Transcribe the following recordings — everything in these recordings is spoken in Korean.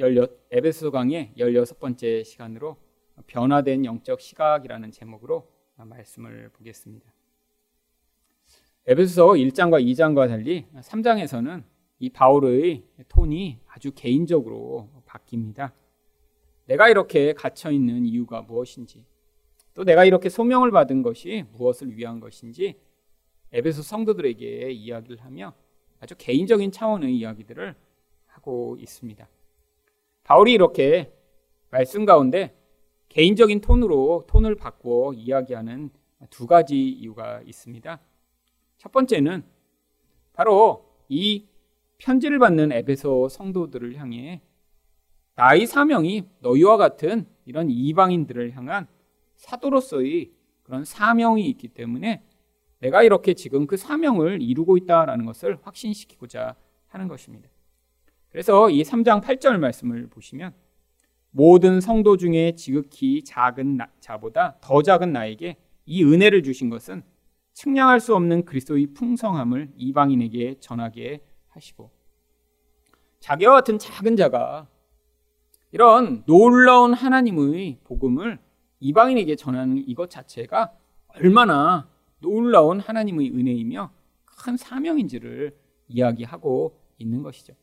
에베소 강의 16번째 시간으로 변화된 영적 시각이라는 제목으로 말씀을 보겠습니다. 에베소서 1장과 2장과 달리 3장에서는 이 바울의 톤이 아주 개인적으로 바뀝니다. 내가 이렇게 갇혀 있는 이유가 무엇인지, 또 내가 이렇게 소명을 받은 것이 무엇을 위한 것인지 에베소 성도들에게 이야기를 하며 아주 개인적인 차원의 이야기들을 하고 있습니다. 바울이 이렇게 말씀 가운데 개인적인 톤으로 톤을 바꾸어 이야기하는 두 가지 이유가 있습니다. 첫 번째는 바로 이 편지를 받는 에베소 성도들을 향해 나의 사명이 너희와 같은 이런 이방인들을 향한 사도로서의 그런 사명이 있기 때문에 내가 이렇게 지금 그 사명을 이루고 있다라는 것을 확신시키고자 하는 것입니다. 그래서 이 3장 8절 말씀을 보시면 모든 성도 중에 지극히 작은 자보다 더 작은 나에게 이 은혜를 주신 것은 측량할 수 없는 그리스도의 풍성함을 이방인에게 전하게 하시고 자기와 같은 작은 자가 이런 놀라운 하나님의 복음을 이방인에게 전하는 이것 자체가 얼마나 놀라운 하나님의 은혜이며 큰 사명인지를 이야기하고 있는 것이죠.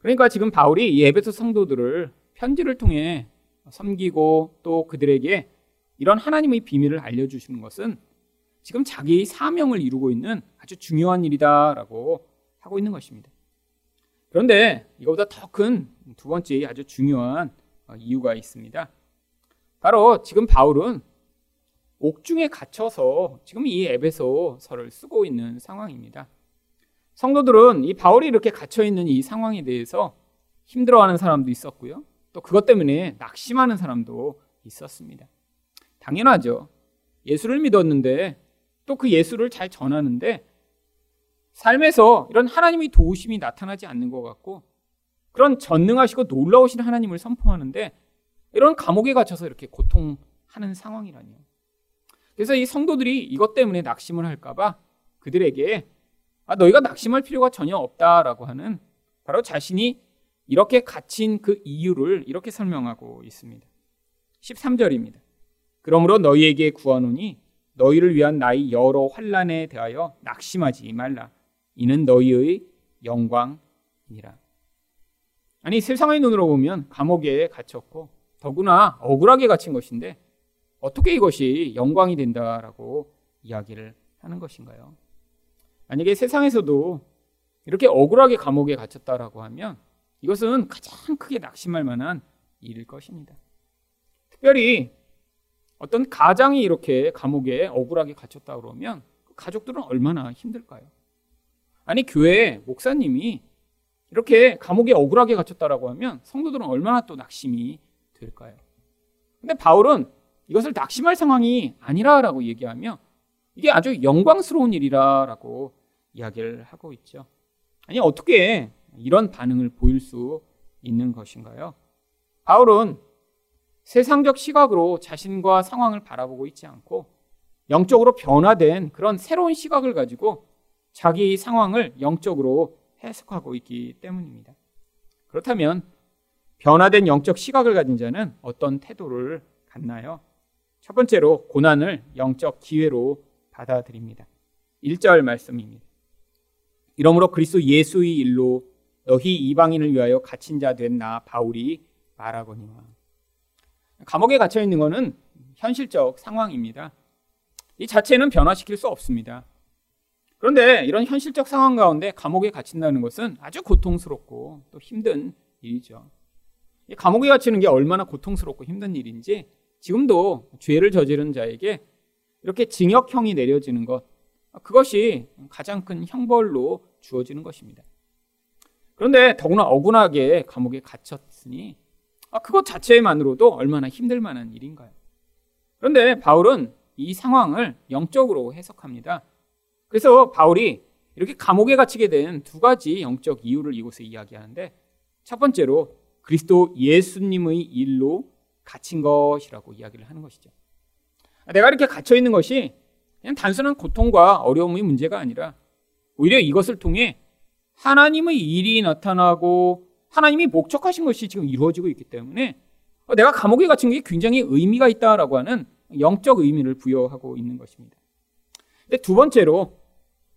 그러니까 지금 바울이 이 에베소 성도들을 편지를 통해 섬기고 또 그들에게 이런 하나님의 비밀을 알려주시는 것은 지금 자기의 사명을 이루고 있는 아주 중요한 일이다라고 하고 있는 것입니다. 그런데 이거보다 더 큰 두 번째 아주 중요한 이유가 있습니다. 바로 지금 바울은 옥중에 갇혀서 지금 이 에베소서를 쓰고 있는 상황입니다. 성도들은 이 바울이 이렇게 갇혀 있는 이 상황에 대해서 힘들어하는 사람도 있었고요. 또 그것 때문에 낙심하는 사람도 있었습니다. 당연하죠. 예수를 믿었는데 또 그 예수를 잘 전하는데 삶에서 이런 하나님의 도우심이 나타나지 않는 것 같고 그런 전능하시고 놀라우신 하나님을 선포하는데 이런 감옥에 갇혀서 이렇게 고통하는 상황이라니요. 그래서 이 성도들이 이것 때문에 낙심을 할까봐 그들에게 아, 너희가 낙심할 필요가 전혀 없다라고 하는 바로 자신이 이렇게 갇힌 그 이유를 이렇게 설명하고 있습니다. 13절입니다. 그러므로 너희에게 구하노니 너희를 위한 나의 여러 환란에 대하여 낙심하지 말라. 이는 너희의 영광이니라. 아니 세상의 눈으로 보면 감옥에 갇혔고 더구나 억울하게 갇힌 것인데 어떻게 이것이 영광이 된다라고 이야기를 하는 것인가요? 만약에 세상에서도 이렇게 억울하게 감옥에 갇혔다라고 하면 이것은 가장 크게 낙심할 만한 일일 것입니다. 특별히 어떤 가장이 이렇게 감옥에 억울하게 갇혔다 그러면 그 가족들은 얼마나 힘들까요? 아니 교회 목사님이 이렇게 감옥에 억울하게 갇혔다라고 하면 성도들은 얼마나 또 낙심이 될까요? 근데 바울은 이것을 낙심할 상황이 아니라라고 얘기하며 이게 아주 영광스러운 일이라라고 이야기를 하고 있죠. 아니, 어떻게 이런 반응을 보일 수 있는 것인가요? 바울은 세상적 시각으로 자신과 상황을 바라보고 있지 않고 영적으로 변화된 그런 새로운 시각을 가지고 자기 상황을 영적으로 해석하고 있기 때문입니다. 그렇다면 변화된 영적 시각을 가진 자는 어떤 태도를 갖나요? 첫 번째로 고난을 영적 기회로 받아들입니다. 1절 말씀입니다. 이러므로 그리스도 예수의 일로 너희 이방인을 위하여 갇힌 자 된 나 바울이 말하거니와. 감옥에 갇혀 있는 것은 현실적 상황입니다. 이 자체는 변화시킬 수 없습니다. 그런데 이런 현실적 상황 가운데 감옥에 갇힌다는 것은 아주 고통스럽고 또 힘든 일이죠. 이 감옥에 갇히는 게 얼마나 고통스럽고 힘든 일인지 지금도 죄를 저지른 자에게 이렇게 징역형이 내려지는 것, 그것이 가장 큰 형벌로 주어지는 것입니다. 그런데 더구나 억울하게 감옥에 갇혔으니 아, 그것 자체만으로도 얼마나 힘들 만한 일인가요? 그런데 바울은 이 상황을 영적으로 해석합니다. 그래서 바울이 이렇게 감옥에 갇히게 된 두 가지 영적 이유를 이곳에 이야기하는데 첫 번째로 그리스도 예수님의 일로 갇힌 것이라고 이야기를 하는 것이죠. 내가 이렇게 갇혀 있는 것이 그냥 단순한 고통과 어려움의 문제가 아니라 오히려 이것을 통해 하나님의 일이 나타나고 하나님이 목적하신 것이 지금 이루어지고 있기 때문에 내가 감옥에 갇힌 게 굉장히 의미가 있다라고 하는 영적 의미를 부여하고 있는 것입니다. 근데 두 번째로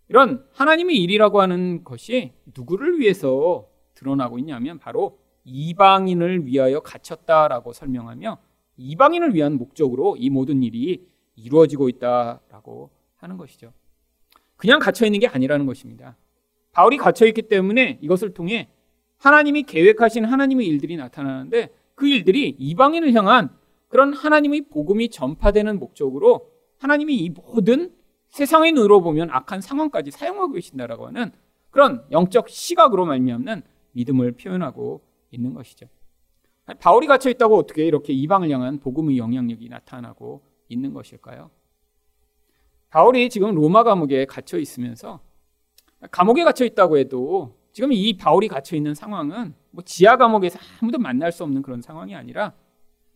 이런 하나님의 일이라고 하는 것이 누구를 위해서 드러나고 있냐면 바로 이방인을 위하여 갇혔다라고 설명하며 이방인을 위한 목적으로 이 모든 일이 이루어지고 있다라고 하는 것이죠. 그냥 갇혀 있는 게 아니라는 것입니다. 바울이 갇혀 있기 때문에 이것을 통해 하나님이 계획하신 하나님의 일들이 나타나는데 그 일들이 이방인을 향한 그런 하나님의 복음이 전파되는 목적으로 하나님이 이 모든 세상의 눈으로 보면 악한 상황까지 사용하고 계신다라고 하는 그런 영적 시각으로 말미암는 믿음을 표현하고 있는 것이죠. 바울이 갇혀 있다고 어떻게 이렇게 이방을 향한 복음의 영향력이 나타나고 있는 것일까요? 바울이 지금 로마 감옥에 갇혀 있으면서 감옥에 갇혀 있다고 해도 지금 이 바울이 갇혀 있는 상황은 뭐 지하 감옥에서 아무도 만날 수 없는 그런 상황이 아니라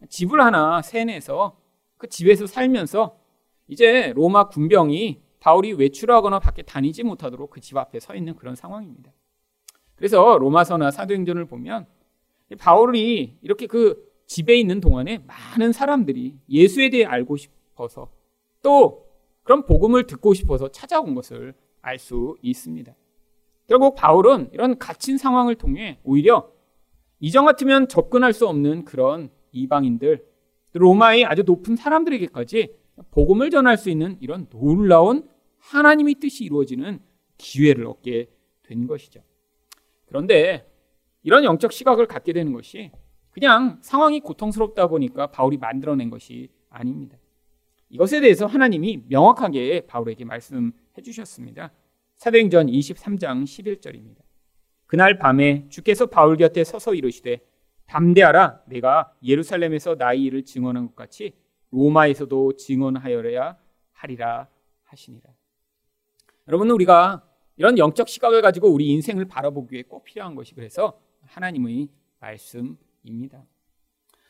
집을 하나 세내서 그 집에서 살면서 이제 로마 군병이 바울이 외출하거나 밖에 다니지 못하도록 그 집 앞에 서 있는 그런 상황입니다. 그래서 로마서나 사도행전을 보면 바울이 이렇게 그 집에 있는 동안에 많은 사람들이 예수에 대해 알고 싶어서 또 그런 복음을 듣고 싶어서 찾아온 것을 알 수 있습니다. 결국 바울은 이런 갇힌 상황을 통해 오히려 이전 같으면 접근할 수 없는 그런 이방인들, 로마의 아주 높은 사람들에게까지 복음을 전할 수 있는 이런 놀라운 하나님의 뜻이 이루어지는 기회를 얻게 된 것이죠. 그런데 이런 영적 시각을 갖게 되는 것이 그냥 상황이 고통스럽다 보니까 바울이 만들어낸 것이 아닙니다. 이것에 대해서 하나님이 명확하게 바울에게 말씀해 주셨습니다. 사도행전 23장 11절입니다. 그날 밤에 주께서 바울 곁에 서서 이르시되 담대하라 내가 예루살렘에서 나의 일을 증언한 것 같이 로마에서도 증언하여야 하리라 하시니라. 여러분 우리가 이런 영적 시각을 가지고 우리 인생을 바라보기에 꼭 필요한 것이 그래서 하나님의 말씀입니다.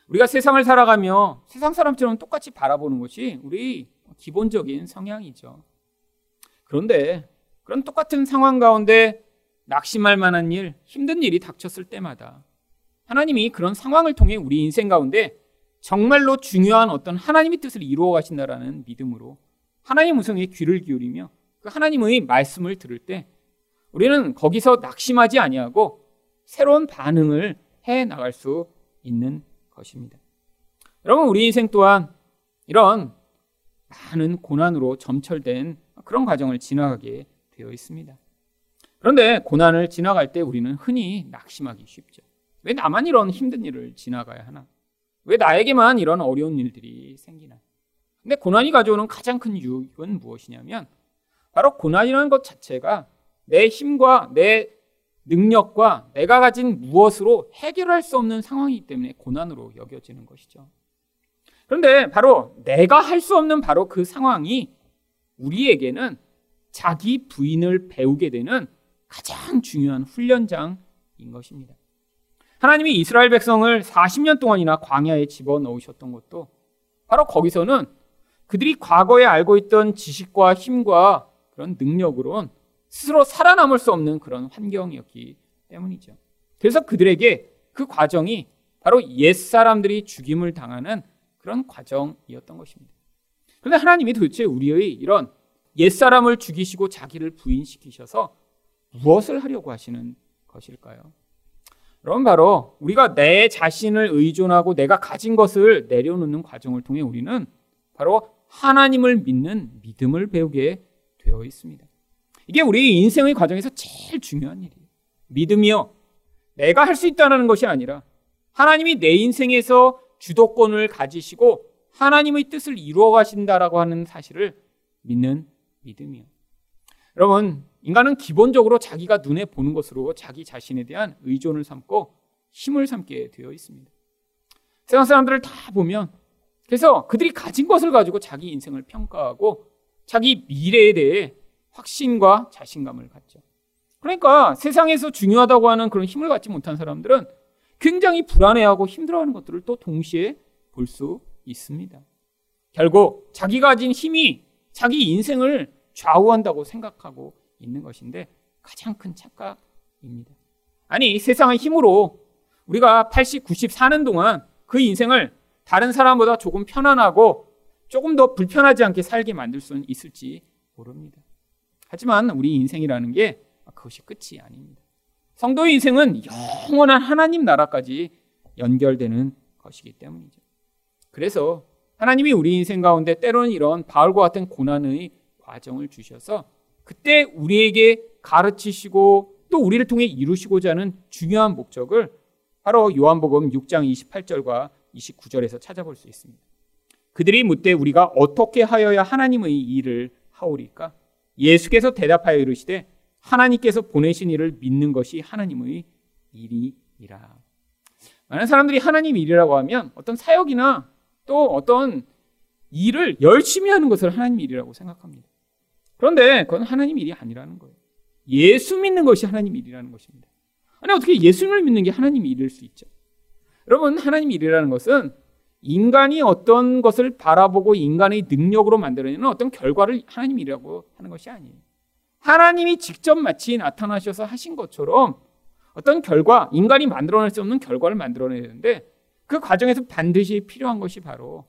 우리가 세상을 살아가며 세상 사람처럼 똑같이 바라보는 것이 우리 기본적인 성향이죠. 그런데 그런 똑같은 상황 가운데 낙심할 만한 일, 힘든 일이 닥쳤을 때마다 하나님이 그런 상황을 통해 우리 인생 가운데 정말로 중요한 어떤 하나님의 뜻을 이루어 가신다라는 믿음으로 하나님 음성에 귀를 기울이며 그 하나님의 말씀을 들을 때 우리는 거기서 낙심하지 아니하고 새로운 반응을 해 나갈 수 있는 것입니다. 여러분, 우리 인생 또한 이런 많은 고난으로 점철된 그런 과정을 지나가게 되어 있습니다. 그런데 고난을 지나갈 때 우리는 흔히 낙심하기 쉽죠. 왜 나만 이런 힘든 일을 지나가야 하나? 왜 나에게만 이런 어려운 일들이 생기나? 근데 고난이 가져오는 가장 큰 유익은 무엇이냐면 바로 고난이라는 것 자체가 내 힘과 내 능력과 내가 가진 무엇으로 해결할 수 없는 상황이기 때문에 고난으로 여겨지는 것이죠. 그런데 바로 내가 할 수 없는 바로 그 상황이 우리에게는 자기 부인을 배우게 되는 가장 중요한 훈련장인 것입니다. 하나님이 이스라엘 백성을 40년 동안이나 광야에 집어넣으셨던 것도 바로 거기서는 그들이 과거에 알고 있던 지식과 힘과 그런 능력으로는 스스로 살아남을 수 없는 그런 환경이었기 때문이죠. 그래서 그들에게 그 과정이 바로 옛 사람들이 죽임을 당하는 그런 과정이었던 것입니다. 그런데 하나님이 도대체 우리의 이런 옛 사람을 죽이시고 자기를 부인시키셔서 무엇을 하려고 하시는 것일까요? 여러분 바로 우리가 내 자신을 의존하고 내가 가진 것을 내려놓는 과정을 통해 우리는 바로 하나님을 믿는 믿음을 배우게 되어 있습니다. 이게 우리 인생의 과정에서 제일 중요한 일이에요. 믿음이요. 내가 할 수 있다는 것이 아니라 하나님이 내 인생에서 주도권을 가지시고 하나님의 뜻을 이루어 가신다라고 하는 사실을 믿는 믿음이요. 여러분, 인간은 기본적으로 자기가 눈에 보는 것으로 자기 자신에 대한 의존을 삼고 힘을 삼게 되어 있습니다. 세상 사람들을 다 보면 그래서 그들이 가진 것을 가지고 자기 인생을 평가하고 자기 미래에 대해 확신과 자신감을 갖죠. 그러니까 세상에서 중요하다고 하는 그런 힘을 갖지 못한 사람들은 굉장히 불안해하고 힘들어하는 것들을 또 동시에 볼 수 있습니다. 결국 자기가 가진 힘이 자기 인생을 좌우한다고 생각하고 있는 것인데 가장 큰 착각입니다. 아니 세상의 힘으로 우리가 80, 90 사는 동안 그 인생을 다른 사람보다 조금 편안하고 조금 더 불편하지 않게 살게 만들 수는 있을지 모릅니다. 하지만 우리 인생이라는 게 그것이 끝이 아닙니다. 성도의 인생은 영원한 하나님 나라까지 연결되는 것이기 때문이죠. 그래서 하나님이 우리 인생 가운데 때로는 이런 바울과 같은 고난의 과정을 주셔서 그때 우리에게 가르치시고 또 우리를 통해 이루시고자 하는 중요한 목적을 바로 요한복음 6장 28절과 29절에서 찾아볼 수 있습니다. 그들이 묻되 우리가 어떻게 하여야 하나님의 일을 하오리까? 예수께서 대답하여 이르시되 하나님께서 보내신 일을 믿는 것이 하나님의 일이니라. 많은 사람들이 하나님 일이라고 하면 어떤 사역이나 또 어떤 일을 열심히 하는 것을 하나님 일이라고 생각합니다. 그런데 그건 하나님 일이 아니라는 거예요. 예수 믿는 것이 하나님 일이라는 것입니다. 아니 어떻게 예수님을 믿는 게 하나님 일일 수 있죠? 여러분 하나님 일이라는 것은 인간이 어떤 것을 바라보고 인간의 능력으로 만들어내는 어떤 결과를 하나님 일이라고 하는 것이 아니에요. 하나님이 직접 마치 나타나셔서 하신 것처럼 어떤 결과, 인간이 만들어낼 수 없는 결과를 만들어내야 되는데 그 과정에서 반드시 필요한 것이 바로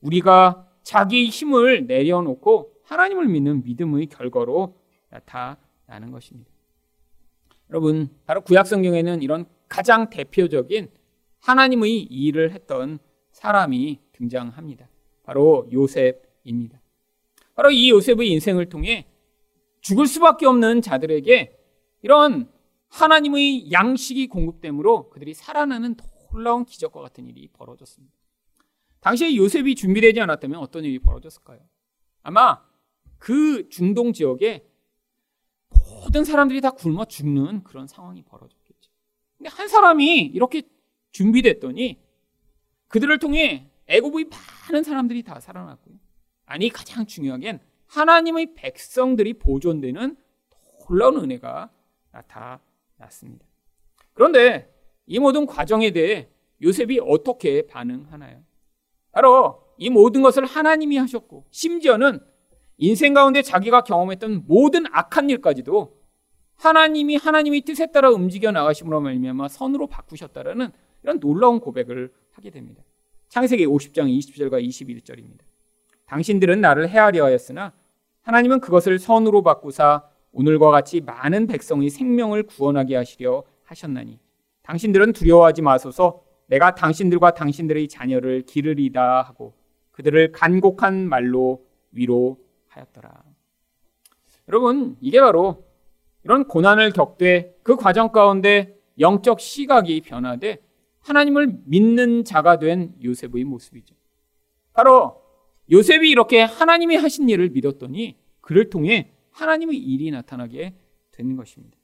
우리가 자기 힘을 내려놓고 하나님을 믿는 믿음의 결과로 나타나는 것입니다. 여러분, 바로 구약 성경에는 이런 가장 대표적인 하나님의 일을 했던 사람이 등장합니다. 바로 요셉입니다. 바로 이 요셉의 인생을 통해 죽을 수밖에 없는 자들에게 이런 하나님의 양식이 공급됨으로 그들이 살아나는 놀라운 기적과 같은 일이 벌어졌습니다. 당시에 요셉이 준비되지 않았다면 어떤 일이 벌어졌을까요? 아마 그 중동 지역에 모든 사람들이 다 굶어 죽는 그런 상황이 벌어졌겠죠. 근데 한 사람이 이렇게 준비됐더니 그들을 통해 애굽의 많은 사람들이 다 살아났고요. 아니 가장 중요하겐 하나님의 백성들이 보존되는 놀라운 은혜가 나타났습니다. 그런데 이 모든 과정에 대해 요셉이 어떻게 반응하나요? 바로 이 모든 것을 하나님이 하셨고 심지어는 인생 가운데 자기가 경험했던 모든 악한 일까지도 하나님이 하나님의 뜻에 따라 움직여 나가심으로 말미암아 선으로 바꾸셨다라는 이런 놀라운 고백을 하게 됩니다. 창세기 50장 20절과 21절입니다. 당신들은 나를 헤아려 하였으나 하나님은 그것을 선으로 바꾸사 오늘과 같이 많은 백성의 생명을 구원하게 하시려 하셨나니 당신들은 두려워하지 마소서 내가 당신들과 당신들의 자녀를 기르리다 하고 그들을 간곡한 말로 위로하였더라. 여러분, 이게 바로 이런 고난을 겪되 그 과정 가운데 영적 시각이 변화돼 하나님을 믿는 자가 된 요셉의 모습이죠. 바로 요셉이 이렇게 하나님이 하신 일을 믿었더니 그를 통해 하나님의 일이 나타나게 되는 것입니다.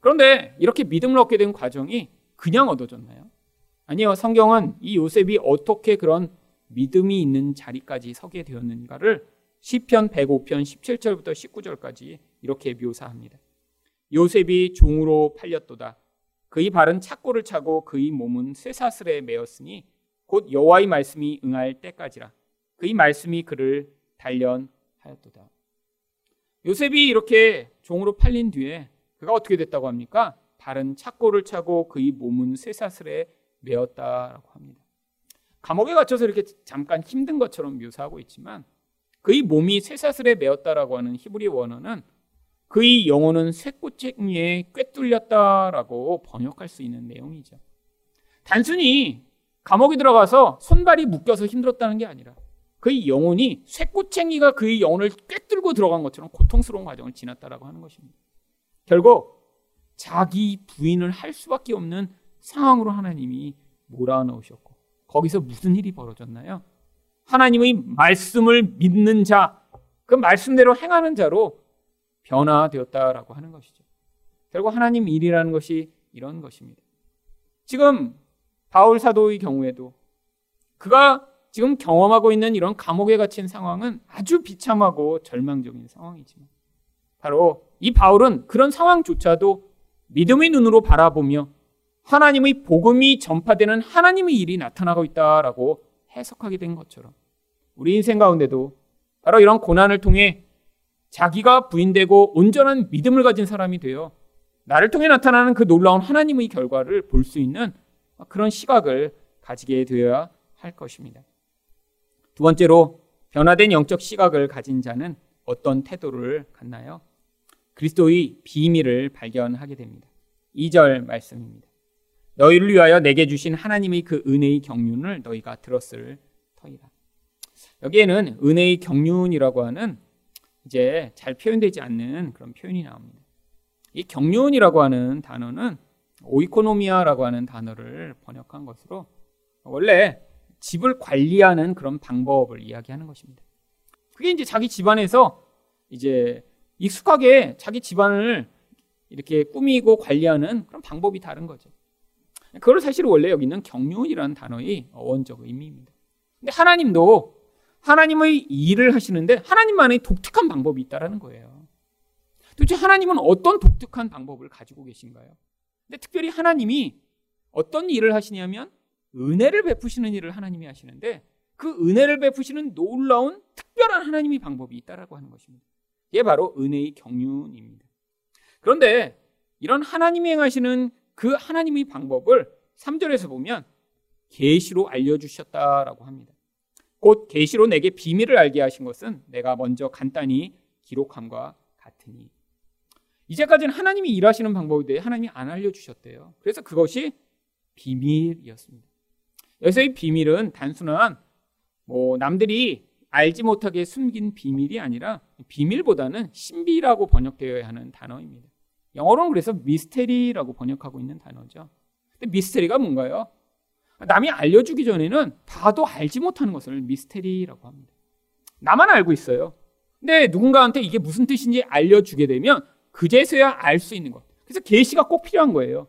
그런데 이렇게 믿음을 얻게 된 과정이 그냥 얻어졌나요? 아니요. 성경은 이 요셉이 어떻게 그런 믿음이 있는 자리까지 서게 되었는가를 시편 105편 17절부터 19절까지 이렇게 묘사합니다. 요셉이 종으로 팔렸도다. 그의 발은 착고를 차고 그의 몸은 쇠사슬에 매었으니 곧 여호와의 말씀이 응할 때까지라. 그의 말씀이 그를 단련하였도다. 요셉이 이렇게 종으로 팔린 뒤에 그가 어떻게 됐다고 합니까? 발은 착고를 차고 그의 몸은 쇠사슬에 매었다라고 합니다. 감옥에 갇혀서 이렇게 잠깐 힘든 것처럼 묘사하고 있지만 그의 몸이 쇠사슬에 매었다라고 하는 히브리 원어는 그의 영혼은 쇠꼬챙이에 꿰뚫렸다라고 번역할 수 있는 내용이죠. 단순히 감옥에 들어가서 손발이 묶여서 힘들었다는 게 아니라 그의 영혼이 쇠꼬챙이가 그의 영혼을 꿰뚫고 들어간 것처럼 고통스러운 과정을 지났다라고 하는 것입니다. 결국 자기 부인을 할 수밖에 없는 상황으로 하나님이 몰아넣으셨고 거기서 무슨 일이 벌어졌나요? 하나님의 말씀을 믿는 자, 그 말씀대로 행하는 자로 변화되었다라고 하는 것이죠. 결국 하나님 일이라는 것이 이런 것입니다. 지금 바울 사도의 경우에도 그가 지금 경험하고 있는 이런 감옥에 갇힌 상황은 아주 비참하고 절망적인 상황이지만 바로 이 바울은 그런 상황조차도 믿음의 눈으로 바라보며 하나님의 복음이 전파되는 하나님의 일이 나타나고 있다라고 해석하게 된 것처럼 우리 인생 가운데도 바로 이런 고난을 통해 자기가 부인되고 온전한 믿음을 가진 사람이 되어 나를 통해 나타나는 그 놀라운 하나님의 결과를 볼 수 있는 그런 시각을 가지게 되어야 할 것입니다. 두 번째로 변화된 영적 시각을 가진 자는 어떤 태도를 갖나요? 그리스도의 비밀을 발견하게 됩니다. 2절 말씀입니다. 너희를 위하여 내게 주신 하나님의 그 은혜의 경륜을 너희가 들었을 터이라. 여기에는 은혜의 경륜이라고 하는 이제 잘 표현되지 않는 그런 표현이 나옵니다. 이 경륜이라고 하는 단어는 오이코노미아라고 하는 단어를 번역한 것으로 원래 집을 관리하는 그런 방법을 이야기하는 것입니다. 그게 이제 자기 집안에서 이제 익숙하게 자기 집안을 이렇게 꾸미고 관리하는 그런 방법이 다른 거죠. 그걸 사실 원래 여기는 경륜이라는 단어의 원적 의미입니다. 근데 하나님도 하나님의 일을 하시는데 하나님만의 독특한 방법이 있다라는 거예요. 도대체 하나님은 어떤 독특한 방법을 가지고 계신가요? 근데 특별히 하나님이 어떤 일을 하시냐면 은혜를 베푸시는 일을 하나님이 하시는데 그 은혜를 베푸시는 놀라운 특별한 하나님의 방법이 있다라고 하는 것입니다. 이게 바로 은혜의 경륜입니다. 그런데 이런 하나님이 행하시는 그 하나님의 방법을 3절에서 보면 계시로 알려 주셨다라고 합니다. 곧 계시로 내게 비밀을 알게 하신 것은 내가 먼저 간단히 기록함과 같으니 이제까지는 하나님이 일하시는 방법에 대해 하나님이 안 알려 주셨대요. 그래서 그것이 비밀이었습니다. 여기서 이 비밀은 단순한 뭐 남들이 알지 못하게 숨긴 비밀이 아니라 비밀보다는 신비라고 번역되어야 하는 단어입니다. 영어로는 그래서 미스테리라고 번역하고 있는 단어죠. 근데 미스테리가 뭔가요? 남이 알려주기 전에는 봐도 알지 못하는 것을 미스테리라고 합니다. 나만 알고 있어요. 근데 누군가한테 이게 무슨 뜻인지 알려주게 되면 그제서야 알 수 있는 것. 그래서 계시가 꼭 필요한 거예요.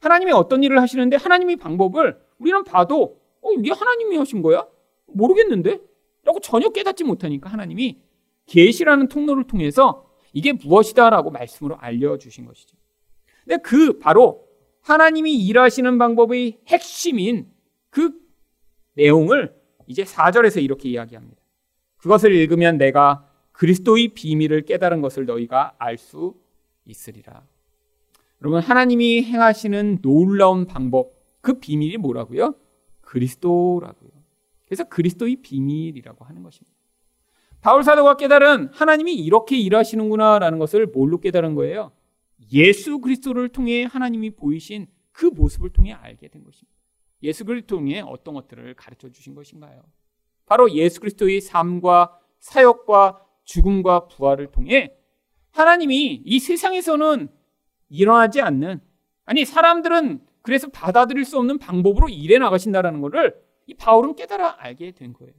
하나님이 어떤 일을 하시는데 하나님의 방법을 우리는 봐도 어 이게 하나님이 하신 거야? 모르겠는데? 라고 전혀 깨닫지 못하니까 하나님이 계시라는 통로를 통해서 이게 무엇이다라고 말씀으로 알려주신 것이죠. 근데 그 바로 하나님이 일하시는 방법의 핵심인 그 내용을 이제 4절에서 이렇게 이야기합니다. 그것을 읽으면 내가 그리스도의 비밀을 깨달은 것을 너희가 알 수 있으리라. 여러분, 하나님이 행하시는 놀라운 방법, 그 비밀이 뭐라고요? 그리스도라고요. 그래서 그리스도의 비밀이라고 하는 것입니다. 바울 사도가 깨달은 하나님이 이렇게 일하시는구나라는 것을 뭘로 깨달은 거예요? 예수 그리스도를 통해 하나님이 보이신 그 모습을 통해 알게 된 것입니다. 예수 그리스도를 통해 어떤 것들을 가르쳐 주신 것인가요? 바로 예수 그리스도의 삶과 사역과 죽음과 부활을 통해 하나님이 이 세상에서는 일어나지 않는 아니 사람들은 그래서 받아들일 수 없는 방법으로 일해 나가신다라는 것을 이 바울은 깨달아 알게 된 거예요.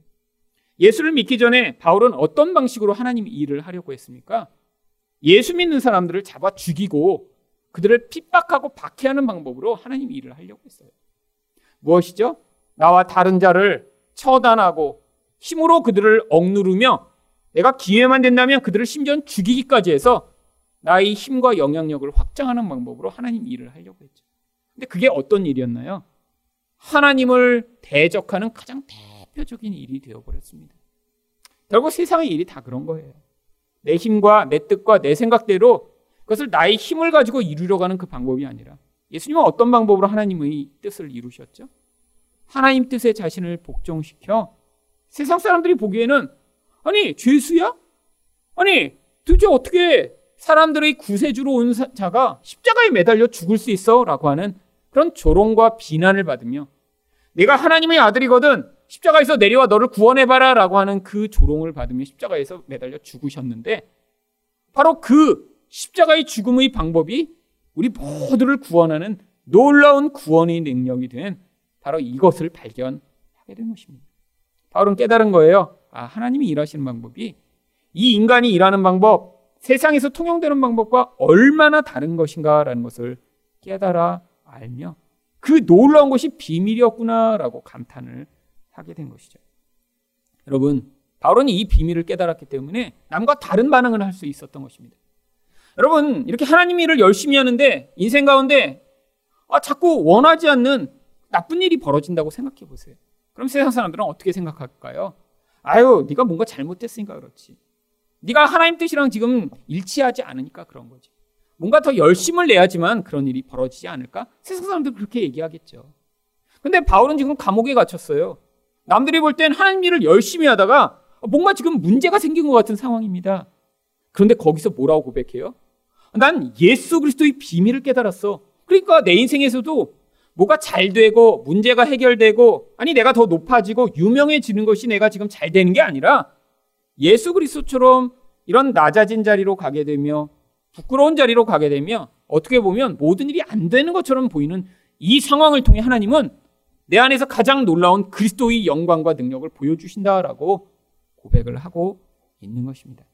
예수를 믿기 전에 바울은 어떤 방식으로 하나님 일을 하려고 했습니까? 예수 믿는 사람들을 잡아 죽이고 그들을 핍박하고 박해하는 방법으로 하나님 일을 하려고 했어요. 무엇이죠? 나와 다른 자를 처단하고 힘으로 그들을 억누르며 내가 기회만 된다면 그들을 심지어 죽이기까지 해서 나의 힘과 영향력을 확장하는 방법으로 하나님 일을 하려고 했죠. 근데 그게 어떤 일이었나요? 하나님을 대적하는 가장 대표적인 일이 되어버렸습니다. 결국 세상의 일이 다 그런 거예요. 내 힘과 내 뜻과 내 생각대로 그것을 나의 힘을 가지고 이루려고 하는 그 방법이 아니라 예수님은 어떤 방법으로 하나님의 뜻을 이루셨죠? 하나님 뜻에 자신을 복종시켜 세상 사람들이 보기에는 아니 죄수야? 아니 도대체 어떻게 사람들의 구세주로 온 자가 십자가에 매달려 죽을 수 있어? 라고 하는 그런 조롱과 비난을 받으며 내가 하나님의 아들이거든 십자가에서 내려와 너를 구원해봐라 라고 하는 그 조롱을 받으며 십자가에서 매달려 죽으셨는데 바로 그 십자가의 죽음의 방법이 우리 모두를 구원하는 놀라운 구원의 능력이 된 바로 이것을 발견하게 된 것입니다. 바울은 깨달은 거예요. 아, 하나님이 일하시는 방법이 이 인간이 일하는 방법, 세상에서 통용되는 방법과 얼마나 다른 것인가라는 것을 깨달아 알며 그 놀라운 것이 비밀이었구나라고 감탄을 하게 된 것이죠. 여러분, 바울은 이 비밀을 깨달았기 때문에 남과 다른 반응을 할 수 있었던 것입니다. 여러분, 이렇게 하나님 일을 열심히 하는데 인생 가운데 아, 자꾸 원하지 않는 나쁜 일이 벌어진다고 생각해 보세요. 그럼 세상 사람들은 어떻게 생각할까요? 아유, 네가 뭔가 잘못됐으니까 그렇지. 네가 하나님 뜻이랑 지금 일치하지 않으니까 그런 거지. 뭔가 더 열심을 내야지만 그런 일이 벌어지지 않을까? 세상 사람들 그렇게 얘기하겠죠. 근데 바울은 지금 감옥에 갇혔어요. 남들이 볼 땐 하나님 일을 열심히 하다가 뭔가 지금 문제가 생긴 것 같은 상황입니다. 그런데 거기서 뭐라고 고백해요? 난 예수 그리스도의 비밀을 깨달았어. 그러니까 내 인생에서도 뭐가 잘 되고 문제가 해결되고 아니 내가 더 높아지고 유명해지는 것이 내가 지금 잘 되는 게 아니라 예수 그리스도처럼 이런 낮아진 자리로 가게 되며 부끄러운 자리로 가게 되며 어떻게 보면 모든 일이 안 되는 것처럼 보이는 이 상황을 통해 하나님은 내 안에서 가장 놀라운 그리스도의 영광과 능력을 보여주신다라고 고백을 하고 있는 것입니다.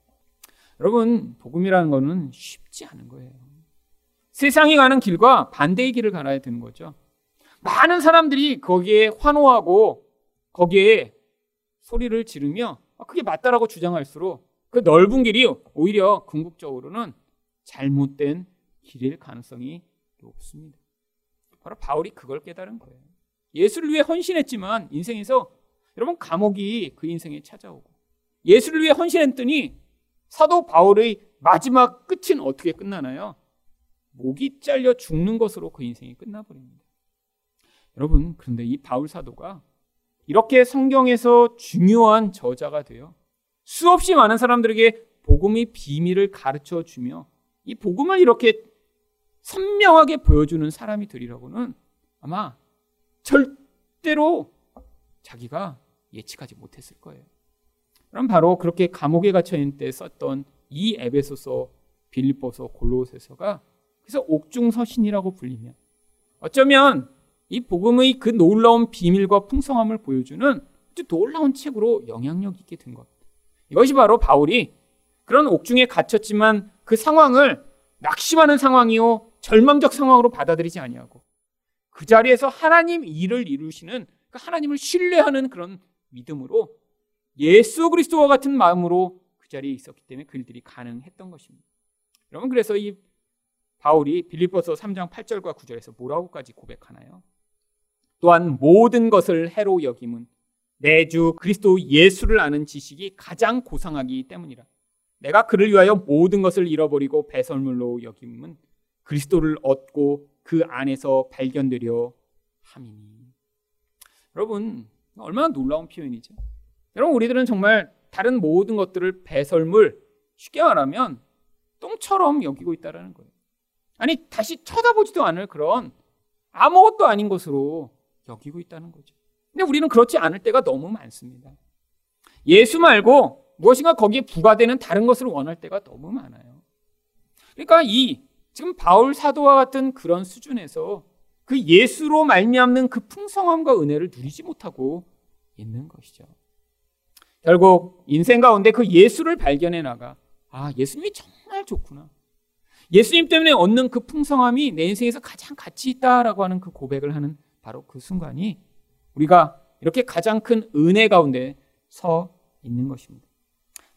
여러분, 복음이라는 것은 쉽지 않은 거예요. 세상이 가는 길과 반대의 길을 가야 되는 거죠. 많은 사람들이 거기에 환호하고 거기에 소리를 지르며 그게 맞다라고 주장할수록 그 넓은 길이 오히려 궁극적으로는 잘못된 길일 가능성이 높습니다. 바로 바울이 그걸 깨달은 거예요. 예수를 위해 헌신했지만 인생에서 여러분 감옥이 그 인생에 찾아오고 예수를 위해 헌신했더니 사도 바울의 마지막 끝은 어떻게 끝나나요? 목이 잘려 죽는 것으로 그 인생이 끝나버립니다. 여러분, 그런데 이 바울 사도가 이렇게 성경에서 중요한 저자가 되어 수없이 많은 사람들에게 복음의 비밀을 가르쳐 주며 이 복음을 이렇게 선명하게 보여주는 사람이 되리라고는 아마 절대로 자기가 예측하지 못했을 거예요. 그럼 바로 그렇게 감옥에 갇혀 있는 때 썼던 이 에베소서, 빌립보서, 골로새서가 그래서 옥중 서신이라고 불리며 어쩌면 이 복음의 그 놀라운 비밀과 풍성함을 보여주는 놀라운 책으로 영향력 있게 된 것. 이것이 바로 바울이 그런 옥중에 갇혔지만 그 상황을 낙심하는 상황이요 절망적 상황으로 받아들이지 아니하고 그 자리에서 하나님 일을 이루시는 그 하나님을 신뢰하는 그런 믿음으로 예수 그리스도와 같은 마음으로 그 자리에 있었기 때문에 그 일들이 가능했던 것입니다. 여러분 그래서 이 바울이 빌립보서 3장 8절과 9절에서 뭐라고까지 고백하나요? 또한 모든 것을 해로 여김은 내 주 그리스도 예수를 아는 지식이 가장 고상하기 때문이라. 내가 그를 위하여 모든 것을 잃어버리고 배설물로 여김은 그리스도를 얻고 그 안에서 발견되려 함이니. 여러분, 얼마나 놀라운 표현이죠. 여러분, 우리들은 정말 다른 모든 것들을 배설물, 쉽게 말하면 똥처럼 여기고 있다는 거예요. 아니, 다시 쳐다보지도 않을 그런 아무것도 아닌 것으로 여기고 있다는 거죠. 근데 우리는 그렇지 않을 때가 너무 많습니다. 예수 말고 무엇인가 거기에 부과되는 다른 것을 원할 때가 너무 많아요. 그러니까 이 지금 바울 사도와 같은 그런 수준에서 그 예수로 말미암는 그 풍성함과 은혜를 누리지 못하고 있는 것이죠. 결국 인생 가운데 그 예수를 발견해 나가 아 예수님이 정말 좋구나. 예수님 때문에 얻는 그 풍성함이 내 인생에서 가장 가치 있다라고 하는 그 고백을 하는 바로 그 순간이 우리가 이렇게 가장 큰 은혜 가운데 서 있는 것입니다.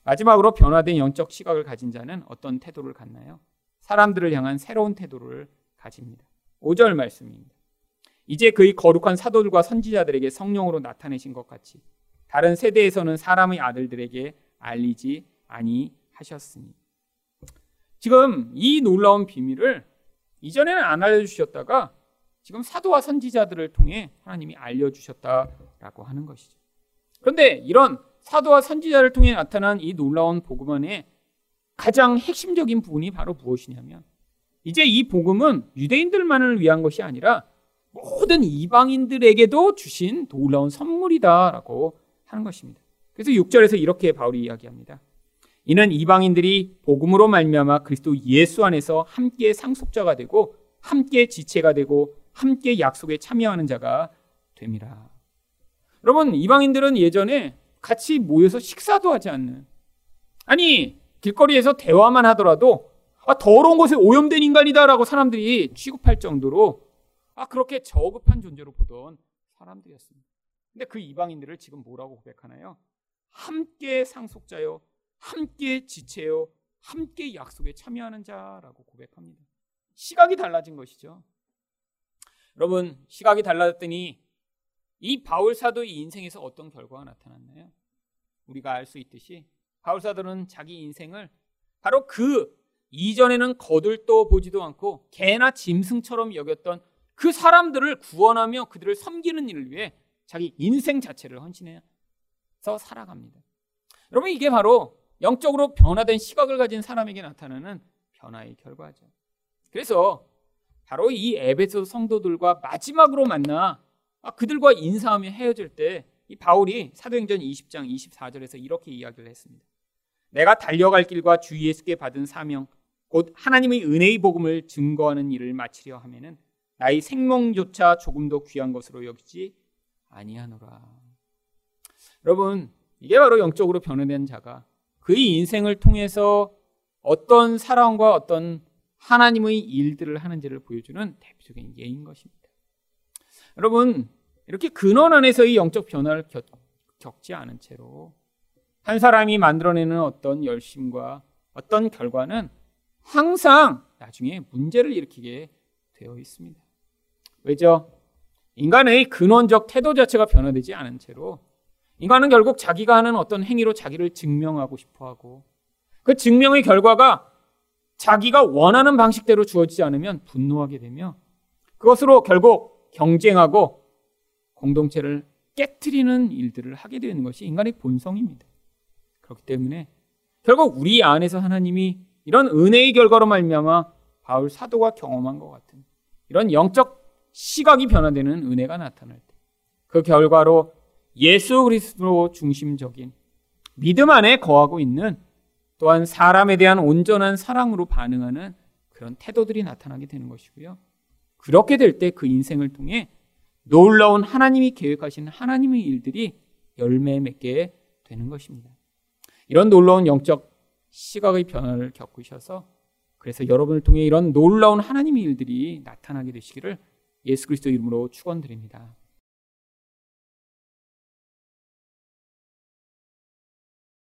마지막으로 변화된 영적 시각을 가진 자는 어떤 태도를 갖나요? 사람들을 향한 새로운 태도를 가집니다. 5절 말씀입니다. 이제 그의 거룩한 사도들과 선지자들에게 성령으로 나타내신 것 같이 다른 세대에서는 사람의 아들들에게 알리지 아니하셨으니 지금 이 놀라운 비밀을 이전에는 안 알려주셨다가 지금 사도와 선지자들을 통해 하나님이 알려주셨다라고 하는 것이죠. 그런데 이런 사도와 선지자를 통해 나타난 이 놀라운 복음 안에 가장 핵심적인 부분이 바로 무엇이냐면 이제 이 복음은 유대인들만을 위한 것이 아니라 모든 이방인들에게도 주신 놀라운 선물이다라고 하는 것입니다. 그래서 6절에서 이렇게 바울이 이야기합니다. 이는 이방인들이 복음으로 말미암아 그리스도 예수 안에서 함께 상속자가 되고 함께 지체가 되고 함께 약속에 참여하는 자가 됩니다. 여러분, 이방인들은 예전에 같이 모여서 식사도 하지 않는 아니, 길거리에서 대화만 하더라도 아, 더러운 것에 오염된 인간이다라고 사람들이 취급할 정도로 아, 그렇게 저급한 존재로 보던 사람들이었습니다. 근데 그 이방인들을 지금 뭐라고 고백하나요? 함께 상속자요, 함께 지체요, 함께 약속에 참여하는 자라고 고백합니다. 시각이 달라진 것이죠. 여러분, 시각이 달라졌더니 이 바울 사도의 인생에서 어떤 결과가 나타났나요? 우리가 알 수 있듯이 바울 사도는 자기 인생을 바로 그 이전에는 거들떠 보지도 않고 개나 짐승처럼 여겼던 그 사람들을 구원하며 그들을 섬기는 일을 위해 자기 인생 자체를 헌신해서 살아갑니다. 여러분 이게 바로 영적으로 변화된 시각을 가진 사람에게 나타나는 변화의 결과죠. 그래서 바로 이 에베소 성도들과 마지막으로 만나 그들과 인사하며 헤어질 때 이 바울이 사도행전 20장 24절에서 이렇게 이야기를 했습니다. 내가 달려갈 길과 주 예수께 받은 사명 곧 하나님의 은혜의 복음을 증거하는 일을 마치려 하면은 나의 생명조차 조금도 귀한 것으로 여기지 아니하노라. 여러분, 이게 바로 영적으로 변화된 자가 그의 인생을 통해서 어떤 사랑과 어떤 하나님의 일들을 하는지를 보여주는 대표적인 예인 것입니다. 여러분, 이렇게 근원 안에서의 영적 변화를 겪, 겪지 않은 채로 한 사람이 만들어내는 어떤 열심과 어떤 결과는 항상 나중에 문제를 일으키게 되어 있습니다. 왜죠? 인간의 근원적 태도 자체가 변화되지 않은 채로 인간은 결국 자기가 하는 어떤 행위로 자기를 증명하고 싶어 하고 그 증명의 결과가 자기가 원하는 방식대로 주어지지 않으면 분노하게 되며 그것으로 결국 경쟁하고 공동체를 깨뜨리는 일들을 하게 되는 것이 인간의 본성입니다. 그렇기 때문에 결국 우리 안에서 하나님이 이런 은혜의 결과로 말미암아 바울 사도가 경험한 것 같은 이런 영적 시각이 변화되는 은혜가 나타날 때 그 결과로 예수 그리스도 중심적인 믿음 안에 거하고 있는 또한 사람에 대한 온전한 사랑으로 반응하는 그런 태도들이 나타나게 되는 것이고요. 그렇게 될 때 그 인생을 통해 놀라운 하나님이 계획하신 하나님의 일들이 열매 맺게 되는 것입니다. 이런 놀라운 영적 시각의 변화를 겪으셔서 그래서 여러분을 통해 이런 놀라운 하나님의 일들이 나타나게 되시기를 예수 그리스도 이름으로 축원드립니다.